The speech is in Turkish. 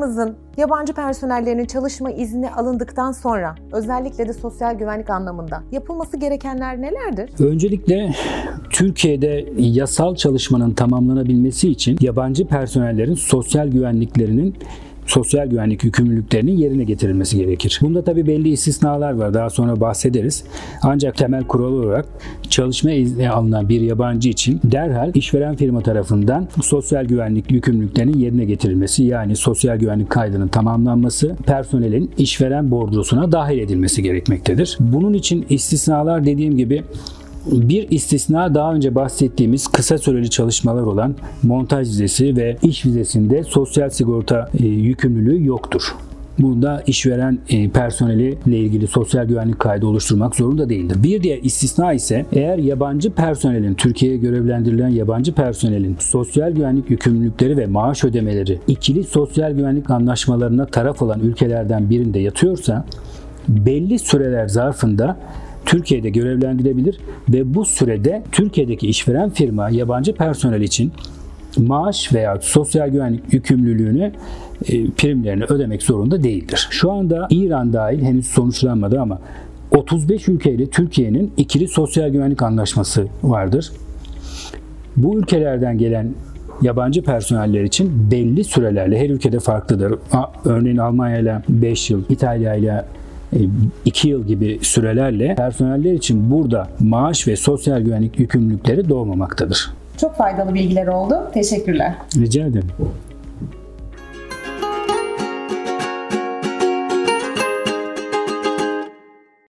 Kurumlarımızın yabancı personellerinin çalışma izni alındıktan sonra özellikle de sosyal güvenlik anlamında yapılması gerekenler nelerdir? Öncelikle Türkiye'de yasal çalışmanın tamamlanabilmesi için yabancı personellerin sosyal güvenliklerinin sosyal güvenlik yükümlülüklerinin yerine getirilmesi gerekir. Bunda tabii belli istisnalar var. Daha sonra bahsederiz. Ancak temel kural olarak çalışma izni alınan bir yabancı için derhal işveren firma tarafından sosyal güvenlik yükümlülüklerinin yerine getirilmesi yani sosyal güvenlik kaydının tamamlanması personelin işveren bordrosuna dahil edilmesi gerekmektedir. Bunun için istisnalar dediğim gibi bir istisna daha önce bahsettiğimiz kısa süreli çalışmalar olan montaj vizesi ve iş vizesinde sosyal sigorta e, yükümlülüğü yoktur. Bunda işveren e, personeli ile ilgili sosyal güvenlik kaydı oluşturmak zorunda değildir. Bir diğer istisna ise eğer yabancı personelin Türkiye'ye görevlendirilen yabancı personelin sosyal güvenlik yükümlülükleri ve maaş ödemeleri ikili sosyal güvenlik anlaşmalarına taraf olan ülkelerden birinde yatıyorsa belli süreler zarfında Türkiye'de görevlendirebilir ve bu sürede Türkiye'deki işveren firma yabancı personel için maaş veya sosyal güvenlik yükümlülüğünü e, primlerini ödemek zorunda değildir. Şu anda İran dahil henüz sonuçlanmadı ama 35 ülkeyle Türkiye'nin ikili sosyal güvenlik anlaşması vardır. Bu ülkelerden gelen yabancı personeller için belli sürelerle her ülkede farklıdır. Örneğin Almanya ile 5 yıl, İtalya ile 2 yıl gibi sürelerle personeller için burada maaş ve sosyal güvenlik yükümlülükleri doğmamaktadır. Çok faydalı bilgiler oldu. Teşekkürler. Rica ederim.